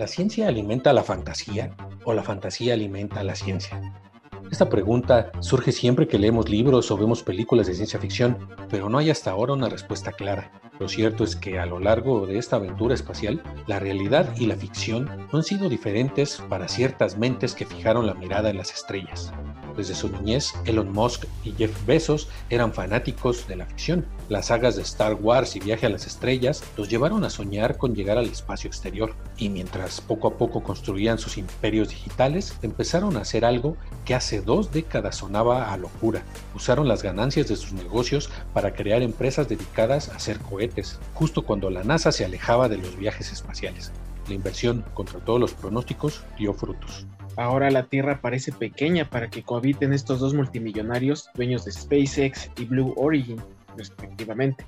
¿La ciencia alimenta la fantasía o la fantasía alimenta la ciencia? Esta pregunta surge siempre que leemos libros o vemos películas de ciencia ficción, pero no hay hasta ahora una respuesta clara. Lo cierto es que a lo largo de esta aventura espacial, la realidad y la ficción no han sido diferentes para ciertas mentes que fijaron la mirada en las estrellas. Desde su niñez, Elon Musk y Jeff Bezos eran fanáticos de la ficción. Las sagas de Star Wars y Viaje a las Estrellas los llevaron a soñar con llegar al espacio exterior. Y mientras poco a poco construían sus imperios digitales, empezaron a hacer algo que hace dos décadas sonaba a locura. Usaron las ganancias de sus negocios para crear empresas dedicadas a hacer cohetes, justo cuando la NASA se alejaba de los viajes espaciales. La inversión, contra todos los pronósticos, dio frutos. Ahora la Tierra parece pequeña para que cohabiten estos dos multimillonarios, dueños de SpaceX y Blue Origin, respectivamente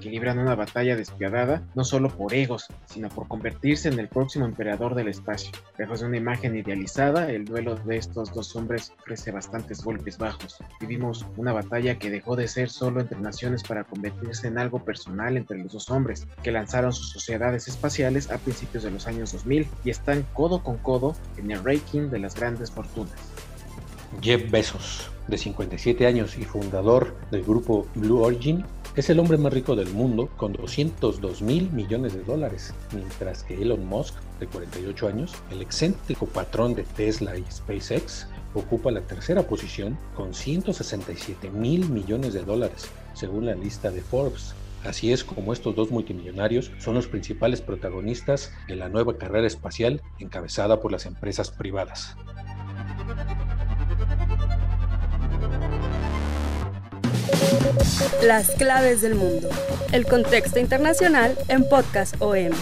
que libran una batalla despiadada no solo por egos, sino por convertirse en el próximo emperador del espacio. Lejos de una imagen idealizada, el duelo de estos dos hombres ofrece bastantes golpes bajos. Vivimos una batalla que dejó de ser solo entre naciones para convertirse en algo personal entre los dos hombres, que lanzaron sus sociedades espaciales a principios de los años 2000 y están codo con codo en el ranking de las grandes fortunas. Jeff Bezos, de 57 años y fundador del grupo Blue Origin, es el hombre más rico del mundo con 202 mil millones de dólares, mientras que Elon Musk, de 48 años, el excéntrico patrón de Tesla y SpaceX, ocupa la tercera posición con 167 mil millones de dólares, según la lista de Forbes. Así es como estos dos multimillonarios son los principales protagonistas de la nueva carrera espacial encabezada por las empresas privadas. Las claves del mundo. El contexto internacional en Podcast OM.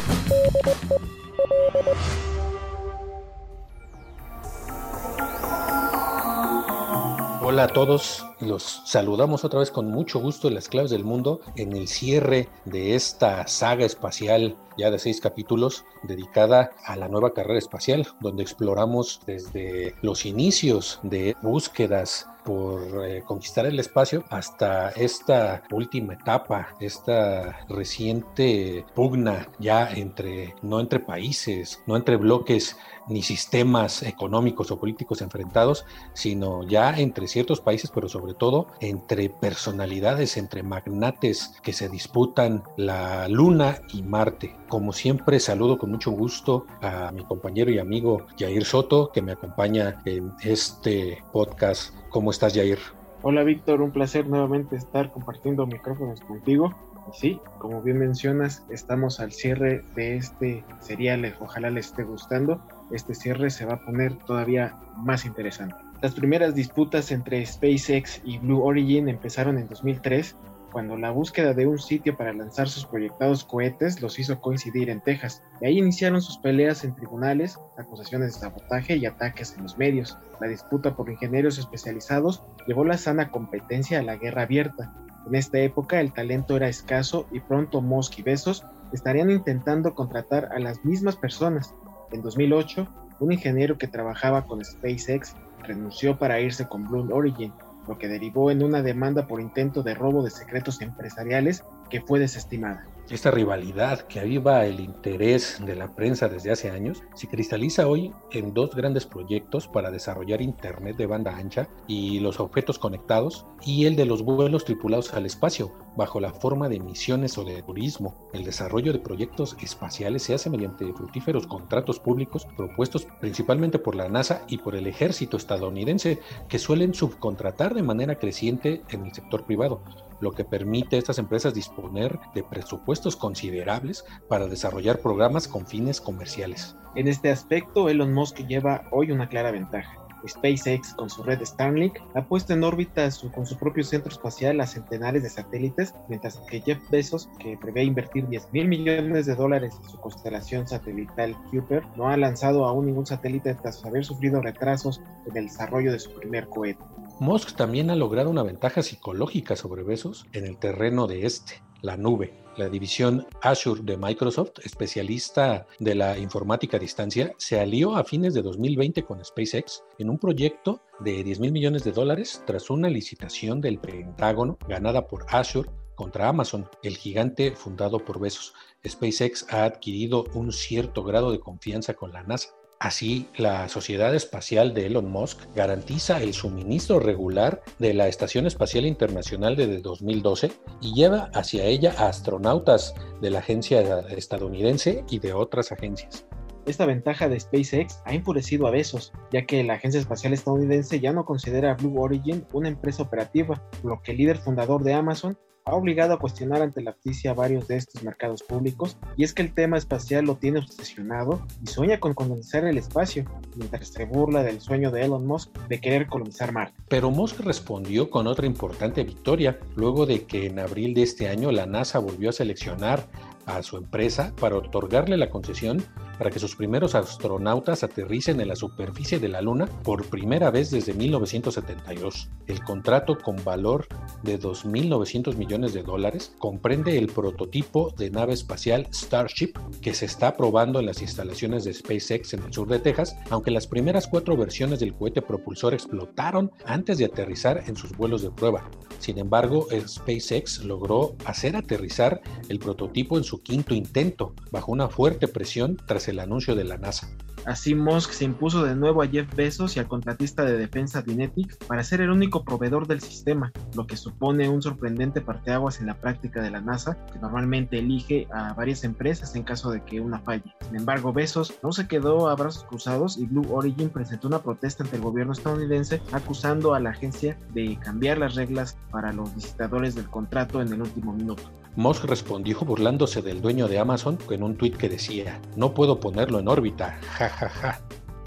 Hola a todos, los saludamos otra vez con mucho gusto en las claves del mundo en el cierre de esta saga espacial ya de seis capítulos dedicada a la nueva carrera espacial, donde exploramos desde los inicios de búsquedas por eh, conquistar el espacio hasta esta última etapa, esta reciente pugna ya entre, no entre países, no entre bloques ni sistemas económicos o políticos enfrentados, sino ya entre ciertos países, pero sobre todo entre personalidades, entre magnates que se disputan la Luna y Marte. Como siempre, saludo con mucho gusto a mi compañero y amigo Jair Soto, que me acompaña en este podcast. ¿Cómo estás, Jair? Hola, Víctor. Un placer nuevamente estar compartiendo micrófonos contigo. sí, como bien mencionas, estamos al cierre de este serial. Ojalá les esté gustando. Este cierre se va a poner todavía más interesante. Las primeras disputas entre SpaceX y Blue Origin empezaron en 2003 cuando la búsqueda de un sitio para lanzar sus proyectados cohetes los hizo coincidir en Texas. De ahí iniciaron sus peleas en tribunales, acusaciones de sabotaje y ataques en los medios. La disputa por ingenieros especializados llevó la sana competencia a la guerra abierta. En esta época el talento era escaso y pronto Musk y Besos estarían intentando contratar a las mismas personas. En 2008, un ingeniero que trabajaba con SpaceX renunció para irse con Blue Origin lo que derivó en una demanda por intento de robo de secretos empresariales que fue desestimada. Esta rivalidad que aviva el interés de la prensa desde hace años se cristaliza hoy en dos grandes proyectos para desarrollar Internet de banda ancha y los objetos conectados y el de los vuelos tripulados al espacio bajo la forma de misiones o de turismo. El desarrollo de proyectos espaciales se hace mediante fructíferos contratos públicos propuestos principalmente por la NASA y por el ejército estadounidense que suelen subcontratar de manera creciente en el sector privado lo que permite a estas empresas disponer de presupuestos considerables para desarrollar programas con fines comerciales. En este aspecto, Elon Musk lleva hoy una clara ventaja. SpaceX, con su red Starlink, ha puesto en órbita con su propio centro espacial a centenares de satélites, mientras que Jeff Bezos, que prevé invertir 10 mil millones de dólares en su constelación satelital Kuiper, no ha lanzado aún ningún satélite tras haber sufrido retrasos en el desarrollo de su primer cohete. Musk también ha logrado una ventaja psicológica sobre Bezos en el terreno de este, la nube. La división Azure de Microsoft, especialista de la informática a distancia, se alió a fines de 2020 con SpaceX en un proyecto de 10 mil millones de dólares tras una licitación del Pentágono ganada por Azure contra Amazon, el gigante fundado por Bezos. SpaceX ha adquirido un cierto grado de confianza con la NASA Así, la Sociedad Espacial de Elon Musk garantiza el suministro regular de la Estación Espacial Internacional desde 2012 y lleva hacia ella a astronautas de la agencia estadounidense y de otras agencias. Esta ventaja de SpaceX ha enfurecido a Bezos, ya que la agencia espacial estadounidense ya no considera a Blue Origin una empresa operativa, lo que el líder fundador de Amazon ha obligado a cuestionar ante la justicia varios de estos mercados públicos, y es que el tema espacial lo tiene obsesionado y sueña con colonizar el espacio, mientras se burla del sueño de Elon Musk de querer colonizar Marte. Pero Musk respondió con otra importante victoria, luego de que en abril de este año la NASA volvió a seleccionar a su empresa para otorgarle la concesión para que sus primeros astronautas aterricen en la superficie de la Luna por primera vez desde 1972. El contrato con valor de 2.900 millones de dólares comprende el prototipo de nave espacial Starship que se está probando en las instalaciones de SpaceX en el sur de Texas, aunque las primeras cuatro versiones del cohete propulsor explotaron antes de aterrizar en sus vuelos de prueba. Sin embargo, SpaceX logró hacer aterrizar el prototipo en su quinto intento, bajo una fuerte presión tras el anuncio de la NASA. Así Musk se impuso de nuevo a Jeff Bezos y al contratista de defensa Dynetics para ser el único proveedor del sistema, lo que supone un sorprendente parteaguas en la práctica de la NASA, que normalmente elige a varias empresas en caso de que una falle. Sin embargo, Bezos no se quedó a brazos cruzados y Blue Origin presentó una protesta ante el gobierno estadounidense acusando a la agencia de cambiar las reglas para los visitadores del contrato en el último minuto. Musk respondió burlándose del dueño de Amazon en un tuit que decía, no puedo ponerlo en órbita,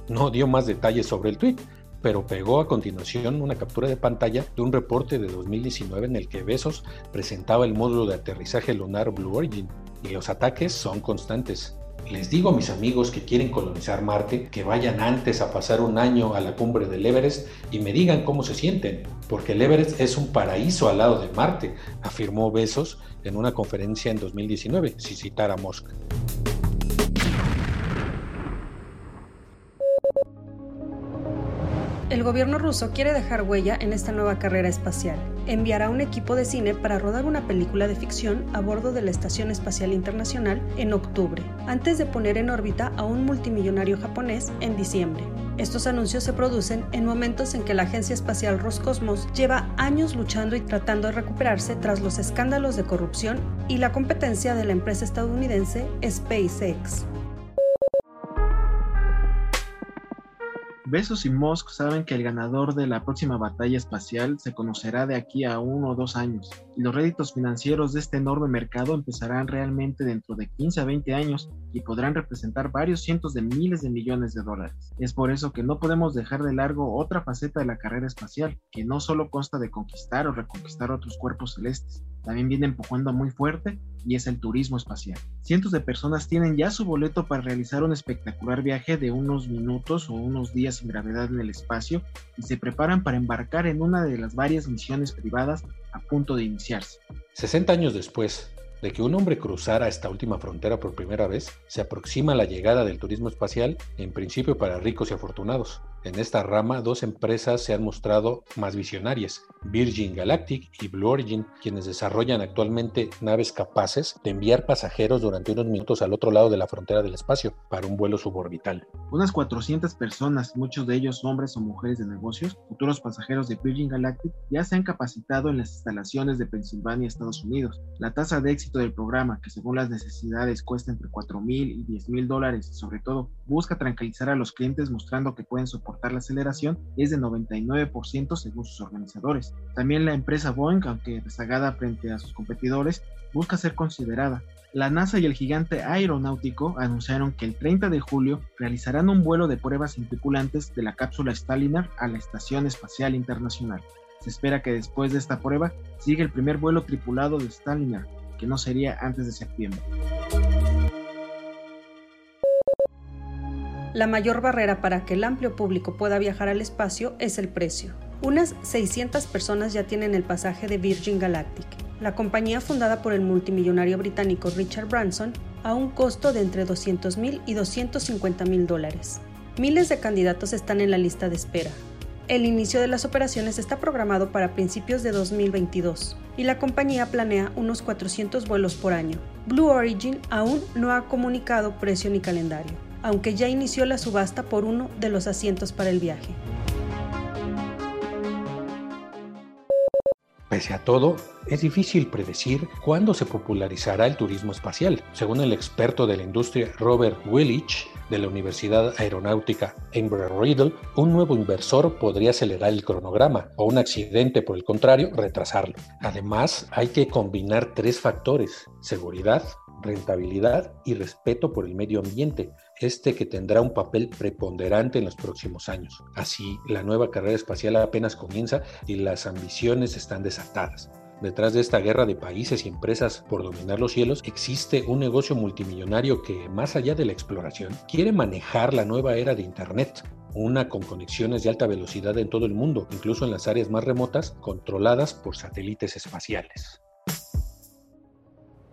No dio más detalles sobre el tuit, pero pegó a continuación una captura de pantalla de un reporte de 2019 en el que Bezos presentaba el módulo de aterrizaje lunar Blue Origin, y los ataques son constantes. Les digo a mis amigos que quieren colonizar Marte que vayan antes a pasar un año a la cumbre del Everest y me digan cómo se sienten, porque el Everest es un paraíso al lado de Marte, afirmó Bezos en una conferencia en 2019, si citara Musk. El gobierno ruso quiere dejar huella en esta nueva carrera espacial. Enviará un equipo de cine para rodar una película de ficción a bordo de la Estación Espacial Internacional en octubre, antes de poner en órbita a un multimillonario japonés en diciembre. Estos anuncios se producen en momentos en que la agencia espacial Roscosmos lleva años luchando y tratando de recuperarse tras los escándalos de corrupción y la competencia de la empresa estadounidense SpaceX. Bezos y Musk saben que el ganador de la próxima batalla espacial se conocerá de aquí a uno o dos años, y los réditos financieros de este enorme mercado empezarán realmente dentro de 15 a 20 años y podrán representar varios cientos de miles de millones de dólares. Es por eso que no podemos dejar de largo otra faceta de la carrera espacial, que no solo consta de conquistar o reconquistar otros cuerpos celestes, también viene empujando muy fuerte y es el turismo espacial. Cientos de personas tienen ya su boleto para realizar un espectacular viaje de unos minutos o unos días sin gravedad en el espacio y se preparan para embarcar en una de las varias misiones privadas a punto de iniciarse. 60 años después, de que un hombre cruzara esta última frontera por primera vez, se aproxima la llegada del turismo espacial, en principio para ricos y afortunados. En esta rama, dos empresas se han mostrado más visionarias, Virgin Galactic y Blue Origin, quienes desarrollan actualmente naves capaces de enviar pasajeros durante unos minutos al otro lado de la frontera del espacio para un vuelo suborbital. Unas 400 personas, muchos de ellos hombres o mujeres de negocios, futuros pasajeros de Virgin Galactic, ya se han capacitado en las instalaciones de Pensilvania, Estados Unidos. La tasa de éxito del programa, que según las necesidades cuesta entre 4 mil y 10 mil dólares sobre todo busca tranquilizar a los clientes mostrando que pueden soportar la aceleración es de 99% según sus organizadores. También la empresa Boeing, aunque rezagada frente a sus competidores, busca ser considerada. La NASA y el gigante aeronáutico anunciaron que el 30 de julio realizarán un vuelo de pruebas sin tripulantes de la cápsula Staliner a la Estación Espacial Internacional. Se espera que después de esta prueba siga el primer vuelo tripulado de Staliner, que no sería antes de septiembre. La mayor barrera para que el amplio público pueda viajar al espacio es el precio. Unas 600 personas ya tienen el pasaje de Virgin Galactic, la compañía fundada por el multimillonario británico Richard Branson, a un costo de entre 200 mil y 250 mil dólares. Miles de candidatos están en la lista de espera. El inicio de las operaciones está programado para principios de 2022 y la compañía planea unos 400 vuelos por año. Blue Origin aún no ha comunicado precio ni calendario, aunque ya inició la subasta por uno de los asientos para el viaje. Pese a todo, es difícil predecir cuándo se popularizará el turismo espacial. Según el experto de la industria Robert Willich, de la Universidad Aeronáutica Embry-Riddle, un nuevo inversor podría acelerar el cronograma o un accidente, por el contrario, retrasarlo. Además, hay que combinar tres factores, seguridad, rentabilidad y respeto por el medio ambiente, este que tendrá un papel preponderante en los próximos años. Así, la nueva carrera espacial apenas comienza y las ambiciones están desatadas. Detrás de esta guerra de países y empresas por dominar los cielos existe un negocio multimillonario que, más allá de la exploración, quiere manejar la nueva era de Internet, una con conexiones de alta velocidad en todo el mundo, incluso en las áreas más remotas, controladas por satélites espaciales.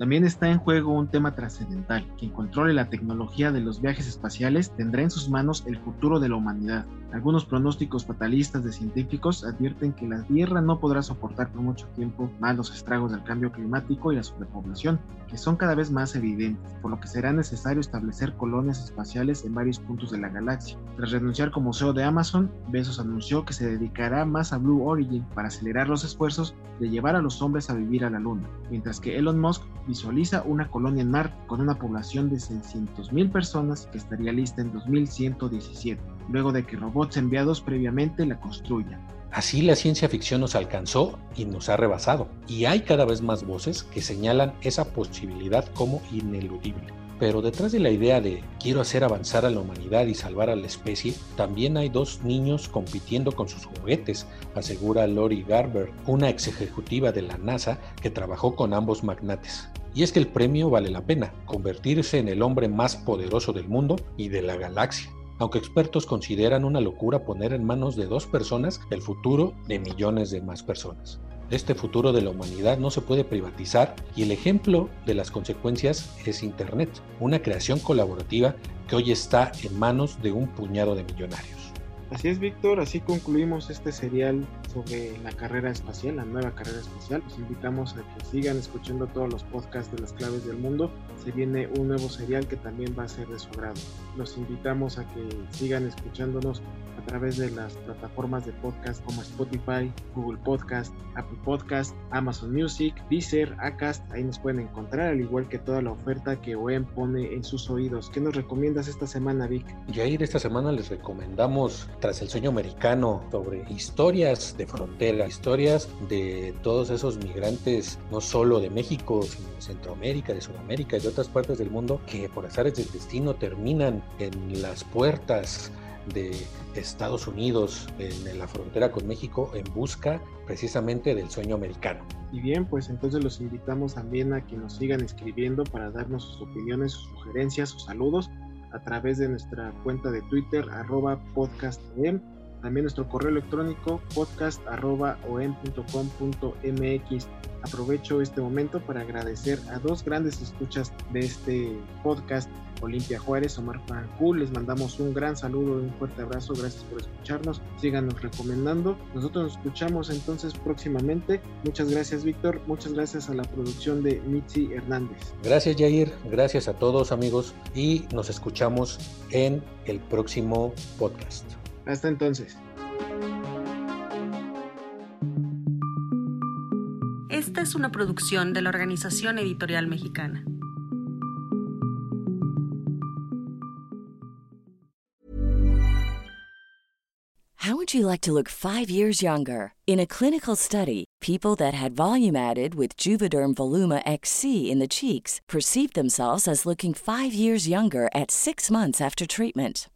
También está en juego un tema trascendental. Quien controle la tecnología de los viajes espaciales tendrá en sus manos el futuro de la humanidad. Algunos pronósticos fatalistas de científicos advierten que la Tierra no podrá soportar por mucho tiempo más los estragos del cambio climático y la sobrepoblación, que son cada vez más evidentes, por lo que será necesario establecer colonias espaciales en varios puntos de la galaxia. Tras renunciar como CEO de Amazon, Bezos anunció que se dedicará más a Blue Origin para acelerar los esfuerzos de llevar a los hombres a vivir a la Luna, mientras que Elon Musk visualiza una colonia en Marte con una población de 600.000 personas que estaría lista en 2117, luego de que robots enviados previamente la construyan. Así la ciencia ficción nos alcanzó y nos ha rebasado, y hay cada vez más voces que señalan esa posibilidad como ineludible. Pero detrás de la idea de quiero hacer avanzar a la humanidad y salvar a la especie, también hay dos niños compitiendo con sus juguetes, asegura Lori Garber, una ex ejecutiva de la NASA que trabajó con ambos magnates. Y es que el premio vale la pena, convertirse en el hombre más poderoso del mundo y de la galaxia aunque expertos consideran una locura poner en manos de dos personas el futuro de millones de más personas. Este futuro de la humanidad no se puede privatizar y el ejemplo de las consecuencias es Internet, una creación colaborativa que hoy está en manos de un puñado de millonarios. Así es, Víctor, así concluimos este serial sobre la carrera espacial, la nueva carrera espacial. Los invitamos a que sigan escuchando todos los podcasts de las claves del mundo. Se viene un nuevo serial que también va a ser de su agrado. Los invitamos a que sigan escuchándonos a través de las plataformas de podcast como Spotify, Google Podcast, Apple Podcast, Amazon Music, Deezer, Acast. Ahí nos pueden encontrar, al igual que toda la oferta que OEM pone en sus oídos. ¿Qué nos recomiendas esta semana, Vic? Jair, esta semana les recomendamos Tras el sueño americano sobre historias de frontera, historias de todos esos migrantes, no solo de México, sino de Centroamérica, de Sudamérica y de otras partes del mundo, que por azares del destino terminan en las puertas de Estados Unidos en la frontera con México en busca precisamente del sueño americano. Y bien, pues entonces los invitamos también a que nos sigan escribiendo para darnos sus opiniones, sus sugerencias, sus saludos a través de nuestra cuenta de Twitter arroba también nuestro correo electrónico podcast arroba om.com.mx Aprovecho este momento para agradecer a dos grandes escuchas de este podcast, Olimpia Juárez, Omar Francul. Les mandamos un gran saludo y un fuerte abrazo. Gracias por escucharnos. Síganos recomendando. Nosotros nos escuchamos entonces próximamente. Muchas gracias, Víctor. Muchas gracias a la producción de Mitzi Hernández. Gracias, Jair. Gracias a todos, amigos. Y nos escuchamos en el próximo podcast. Hasta entonces. Esta es una producción de la Organización Editorial Mexicana. How would you like to look five years younger? In a clinical study, people that had volume added with Juvederm Voluma XC in the cheeks perceived themselves as looking five years younger at six months after treatment.